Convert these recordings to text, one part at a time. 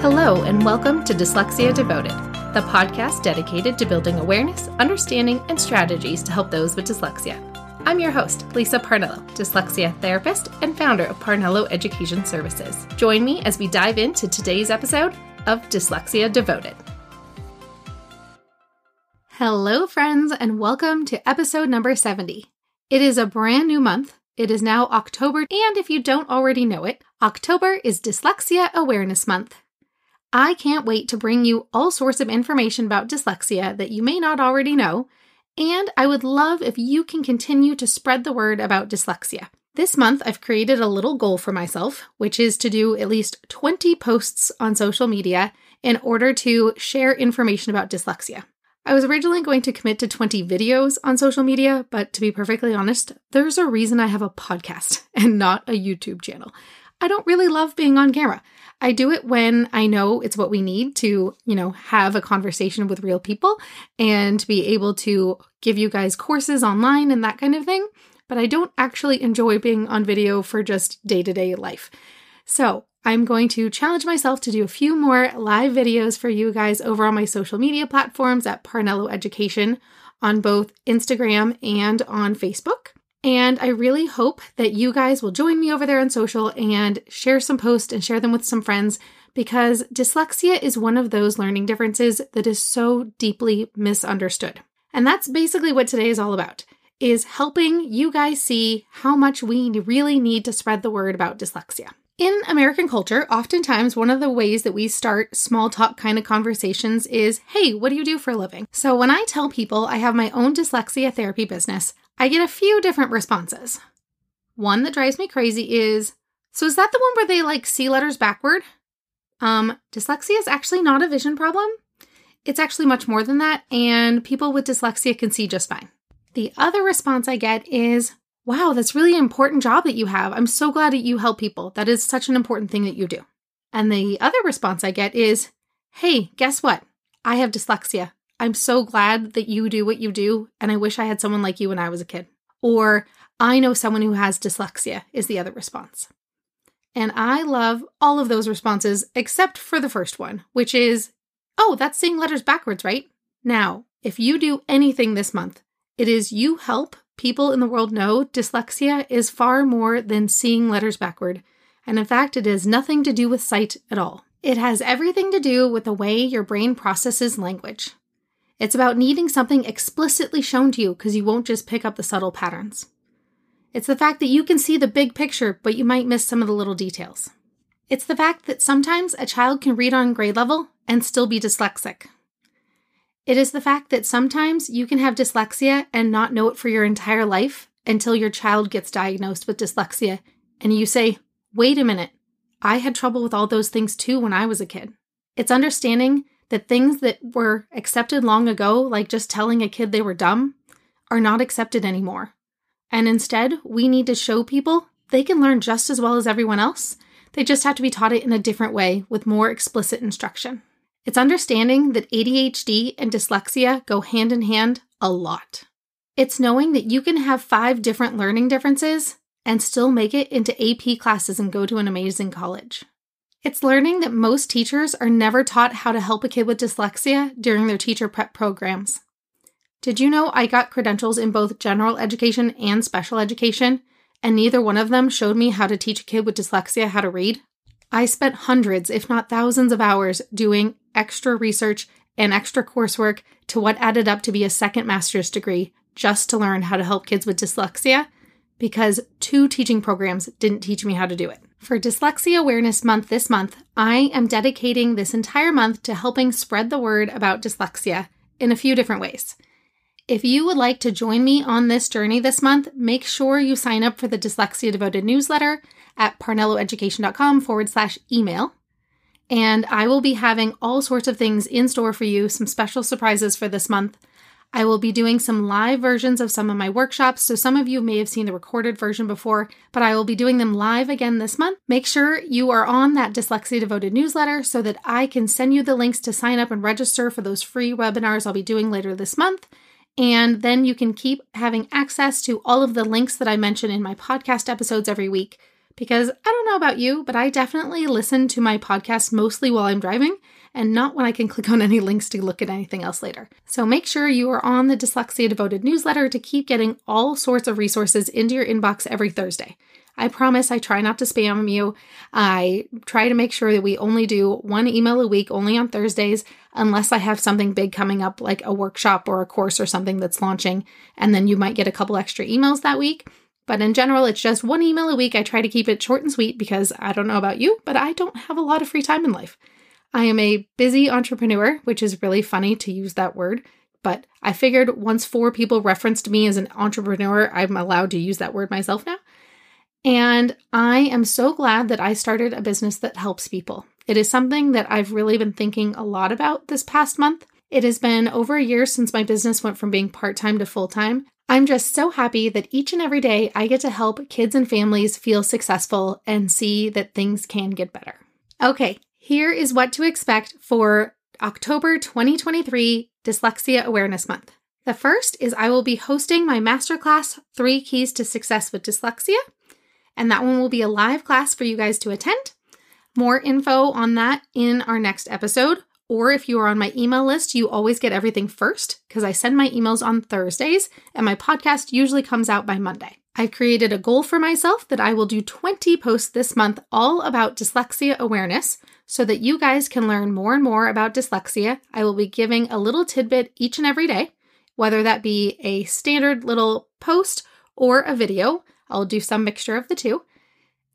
Hello, and welcome to Dyslexia Devoted, the podcast dedicated to building awareness, understanding, and strategies to help those with dyslexia. I'm your host, Lisa Parnello, dyslexia therapist and founder of Parnello Education Services. Join me as we dive into today's episode of Dyslexia Devoted. Hello, friends, and welcome to episode number 70. It is a brand new month. It is now October, and if you don't already know it, October is Dyslexia Awareness Month. I can't wait to bring you all sorts of information about dyslexia that you may not already know, and I would love if you can continue to spread the word about dyslexia. This month, I've created a little goal for myself, which is to do at least 20 posts on social media in order to share information about dyslexia. I was originally going to commit to 20 videos on social media, but to be perfectly honest, there's a reason I have a podcast and not a YouTube channel. I don't really love being on camera. I do it when I know it's what we need to, you know, have a conversation with real people and be able to give you guys courses online and that kind of thing. But I don't actually enjoy being on video for just day to day life. So I'm going to challenge myself to do a few more live videos for you guys over on my social media platforms at Parnello Education on both Instagram and on Facebook. And I really hope that you guys will join me over there on social and share some posts and share them with some friends because dyslexia is one of those learning differences that is so deeply misunderstood. And that's basically what today is all about is helping you guys see how much we really need to spread the word about dyslexia. In American culture, oftentimes one of the ways that we start small talk kind of conversations is, Hey, what do you do for a living? So when I tell people I have my own dyslexia therapy business, I get a few different responses. One that drives me crazy is, So is that the one where they like see letters backward? Um, dyslexia is actually not a vision problem. It's actually much more than that, and people with dyslexia can see just fine. The other response I get is, wow, that's really an important job that you have. I'm so glad that you help people. That is such an important thing that you do. And the other response I get is, hey, guess what? I have dyslexia. I'm so glad that you do what you do, and I wish I had someone like you when I was a kid. Or, I know someone who has dyslexia, is the other response. And I love all of those responses except for the first one, which is, oh, that's seeing letters backwards, right? Now, if you do anything this month, it is you help people in the world know dyslexia is far more than seeing letters backward, and in fact, it has nothing to do with sight at all. It has everything to do with the way your brain processes language. It's about needing something explicitly shown to you because you won't just pick up the subtle patterns. It's the fact that you can see the big picture, but you might miss some of the little details. It's the fact that sometimes a child can read on grade level and still be dyslexic. It is the fact that sometimes you can have dyslexia and not know it for your entire life until your child gets diagnosed with dyslexia and you say, wait a minute, I had trouble with all those things too when I was a kid. It's understanding that things that were accepted long ago, like just telling a kid they were dumb, are not accepted anymore. And instead, we need to show people they can learn just as well as everyone else. They just have to be taught it in a different way with more explicit instruction. It's understanding that ADHD and dyslexia go hand in hand a lot. It's knowing that you can have five different learning differences and still make it into AP classes and go to an amazing college. It's learning that most teachers are never taught how to help a kid with dyslexia during their teacher prep programs. Did you know I got credentials in both general education and special education, and neither one of them showed me how to teach a kid with dyslexia how to read? I spent hundreds, if not thousands, of hours doing extra research and extra coursework to what added up to be a second master's degree just to learn how to help kids with dyslexia because two teaching programs didn't teach me how to do it. For Dyslexia Awareness Month this month, I am dedicating this entire month to helping spread the word about dyslexia in a few different ways. If you would like to join me on this journey this month, make sure you sign up for the Dyslexia Devoted newsletter at parnelloeducation.com forward slash email. And I will be having all sorts of things in store for you, some special surprises for this month. I will be doing some live versions of some of my workshops, so some of you may have seen the recorded version before, but I will be doing them live again this month. Make sure you are on that Dyslexia Devoted newsletter so that I can send you the links to sign up and register for those free webinars I'll be doing later this month. And then you can keep having access to all of the links that I mention in my podcast episodes every week because I don't know about you, but I definitely listen to my podcast mostly while I'm driving and not when I can click on any links to look at anything else later. So make sure you are on the Dyslexia Devoted newsletter to keep getting all sorts of resources into your inbox every Thursday. I promise I try not to spam you. I try to make sure that we only do one email a week, only on Thursdays, unless I have something big coming up, like a workshop or a course or something that's launching. And then you might get a couple extra emails that week. But in general, it's just one email a week. I try to keep it short and sweet because I don't know about you, but I don't have a lot of free time in life. I am a busy entrepreneur, which is really funny to use that word. But I figured once four people referenced me as an entrepreneur, I'm allowed to use that word myself now. And I am so glad that I started a business that helps people. It is something that I've really been thinking a lot about this past month. It has been over a year since my business went from being part time to full time. I'm just so happy that each and every day I get to help kids and families feel successful and see that things can get better. Okay, here is what to expect for October 2023 Dyslexia Awareness Month. The first is I will be hosting my masterclass, Three Keys to Success with Dyslexia, and that one will be a live class for you guys to attend. More info on that in our next episode. Or if you are on my email list, you always get everything first because I send my emails on Thursdays and my podcast usually comes out by Monday. I've created a goal for myself that I will do 20 posts this month all about dyslexia awareness so that you guys can learn more and more about dyslexia. I will be giving a little tidbit each and every day, whether that be a standard little post or a video. I'll do some mixture of the two.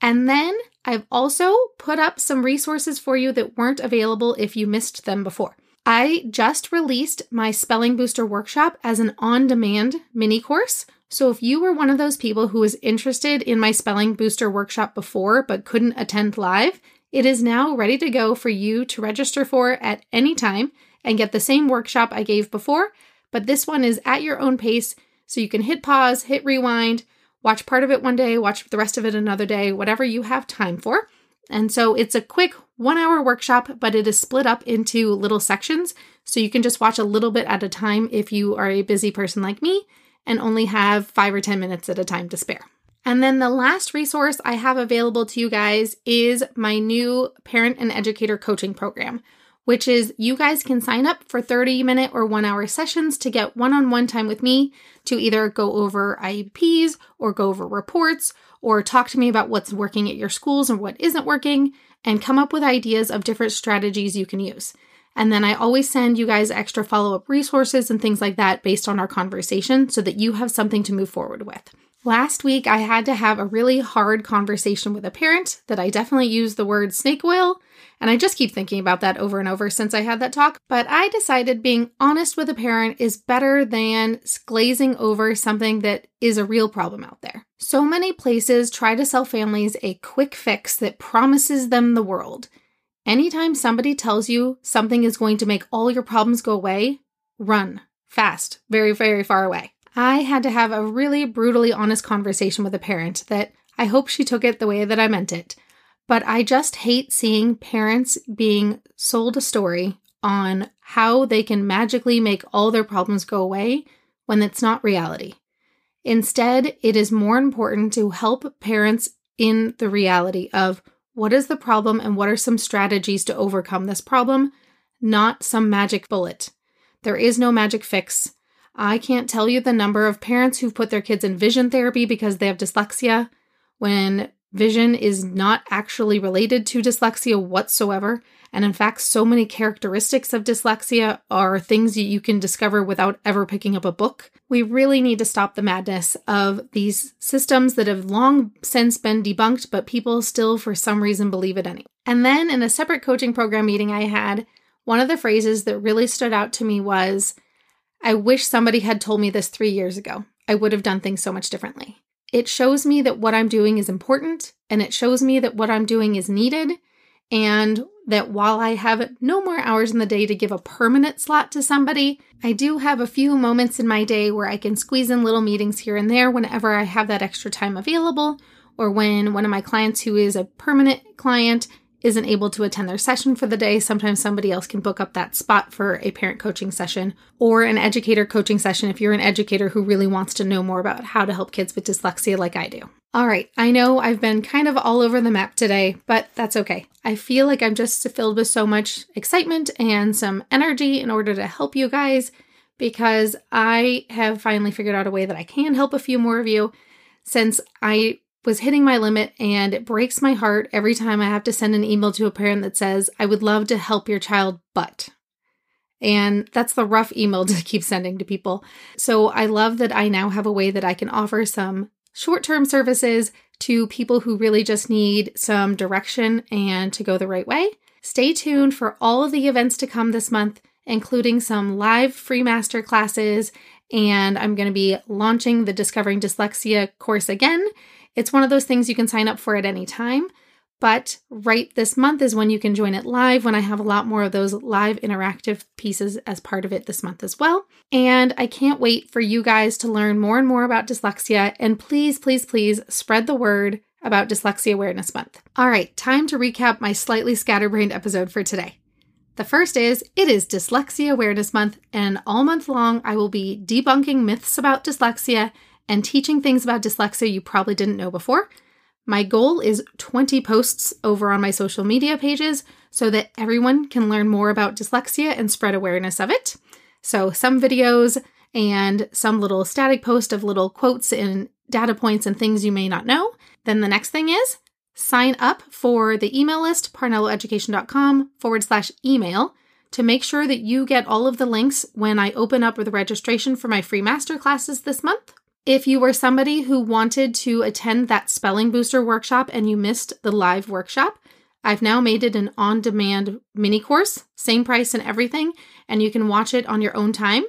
And then I've also put up some resources for you that weren't available if you missed them before. I just released my Spelling Booster workshop as an on demand mini course. So if you were one of those people who was interested in my Spelling Booster workshop before but couldn't attend live, it is now ready to go for you to register for at any time and get the same workshop I gave before. But this one is at your own pace, so you can hit pause, hit rewind, Watch part of it one day, watch the rest of it another day, whatever you have time for. And so it's a quick one hour workshop, but it is split up into little sections. So you can just watch a little bit at a time if you are a busy person like me and only have five or 10 minutes at a time to spare. And then the last resource I have available to you guys is my new parent and educator coaching program, which is you guys can sign up for 30 minute or one hour sessions to get one on one time with me to either go over IEPs or go over reports or talk to me about what's working at your schools and what isn't working and come up with ideas of different strategies you can use. And then I always send you guys extra follow up resources and things like that based on our conversation so that you have something to move forward with. Last week, I had to have a really hard conversation with a parent that I definitely used the word snake oil and I just keep thinking about that over and over since I had that talk. But I decided being honest with a parent is better than glazing over something that is a real problem out there. So many places try to sell families a quick fix that promises them the world. Anytime somebody tells you something is going to make all your problems go away, run fast, very, very far away. I had to have a really brutally honest conversation with a parent that I hope she took it the way that I meant it. But I just hate seeing parents being sold a story on how they can magically make all their problems go away when it's not reality. Instead, it is more important to help parents in the reality of what is the problem and what are some strategies to overcome this problem, not some magic bullet. There is no magic fix. I can't tell you the number of parents who've put their kids in vision therapy because they have dyslexia when Vision is not actually related to dyslexia whatsoever. And in fact, so many characteristics of dyslexia are things that you can discover without ever picking up a book. We really need to stop the madness of these systems that have long since been debunked, but people still, for some reason, believe it anyway. And then in a separate coaching program meeting I had, one of the phrases that really stood out to me was I wish somebody had told me this three years ago. I would have done things so much differently. It shows me that what I'm doing is important and it shows me that what I'm doing is needed and that while I have no more hours in the day to give a permanent slot to somebody, I do have a few moments in my day where I can squeeze in little meetings here and there whenever I have that extra time available, or when one of my clients who is a permanent client isn't able to attend their session for the day, sometimes somebody else can book up that spot for a parent coaching session or an educator coaching session if you're an educator who really wants to know more about how to help kids with dyslexia like I do. All right, I know I've been kind of all over the map today, but that's okay. I feel like I'm just filled with so much excitement and some energy in order to help you guys because I have finally figured out a way that I can help a few more of you since I was hitting my limit and it breaks my heart every time I have to send an email to a parent that says, I would love to help your child, but. And that's the rough email to keep sending to people. So I love that I now have a way that I can offer some short term services to people who really just need some direction and to go the right way. Stay tuned for all of the events to come this month, including some live free master classes. And I'm going to be launching the Discovering Dyslexia course again it's one of those things you can sign up for at any time, but right this month is when you can join it live when I have a lot more of those live interactive pieces as part of it this month as well. And I can't wait for you guys to learn more and more about dyslexia. And please, please, please spread the word about Dyslexia Awareness Month. All right, time to recap my slightly scatterbrained episode for today. The first is it is Dyslexia Awareness Month, and all month long I will be debunking myths about dyslexia and teaching things about dyslexia you probably didn't know before. My goal is 20 posts over on my social media pages so that everyone can learn more about dyslexia and spread awareness of it. So, some videos and some little static post of little quotes and data points and things you may not know. Then the next thing is sign up for the email list, parnelloeducation.com forward slash email to make sure that you get all of the links when I open up the registration for my free master classes this month. If you were somebody who wanted to attend that spelling booster workshop and you missed the live workshop, I've now made it an on demand mini course, same price and everything, and you can watch it on your own time.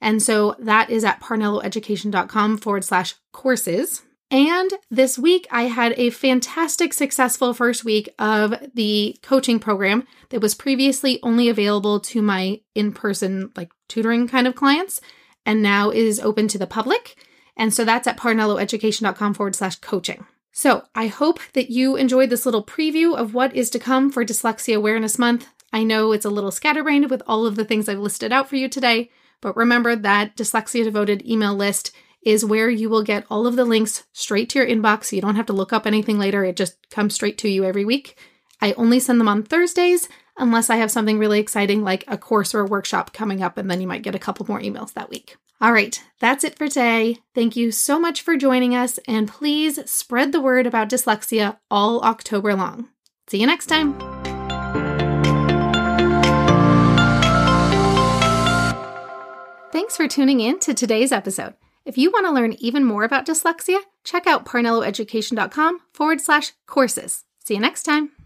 And so that is at parnelloeducation.com forward slash courses. And this week, I had a fantastic, successful first week of the coaching program that was previously only available to my in person, like tutoring kind of clients, and now is open to the public. And so that's at parnelloeducation.com forward slash coaching. So I hope that you enjoyed this little preview of what is to come for Dyslexia Awareness Month. I know it's a little scatterbrained with all of the things I've listed out for you today, but remember that Dyslexia Devoted email list is where you will get all of the links straight to your inbox. You don't have to look up anything later, it just comes straight to you every week. I only send them on Thursdays unless I have something really exciting like a course or a workshop coming up, and then you might get a couple more emails that week. All right, that's it for today. Thank you so much for joining us, and please spread the word about dyslexia all October long. See you next time. Thanks for tuning in to today's episode. If you want to learn even more about dyslexia, check out parnelloeducation.com forward slash courses. See you next time.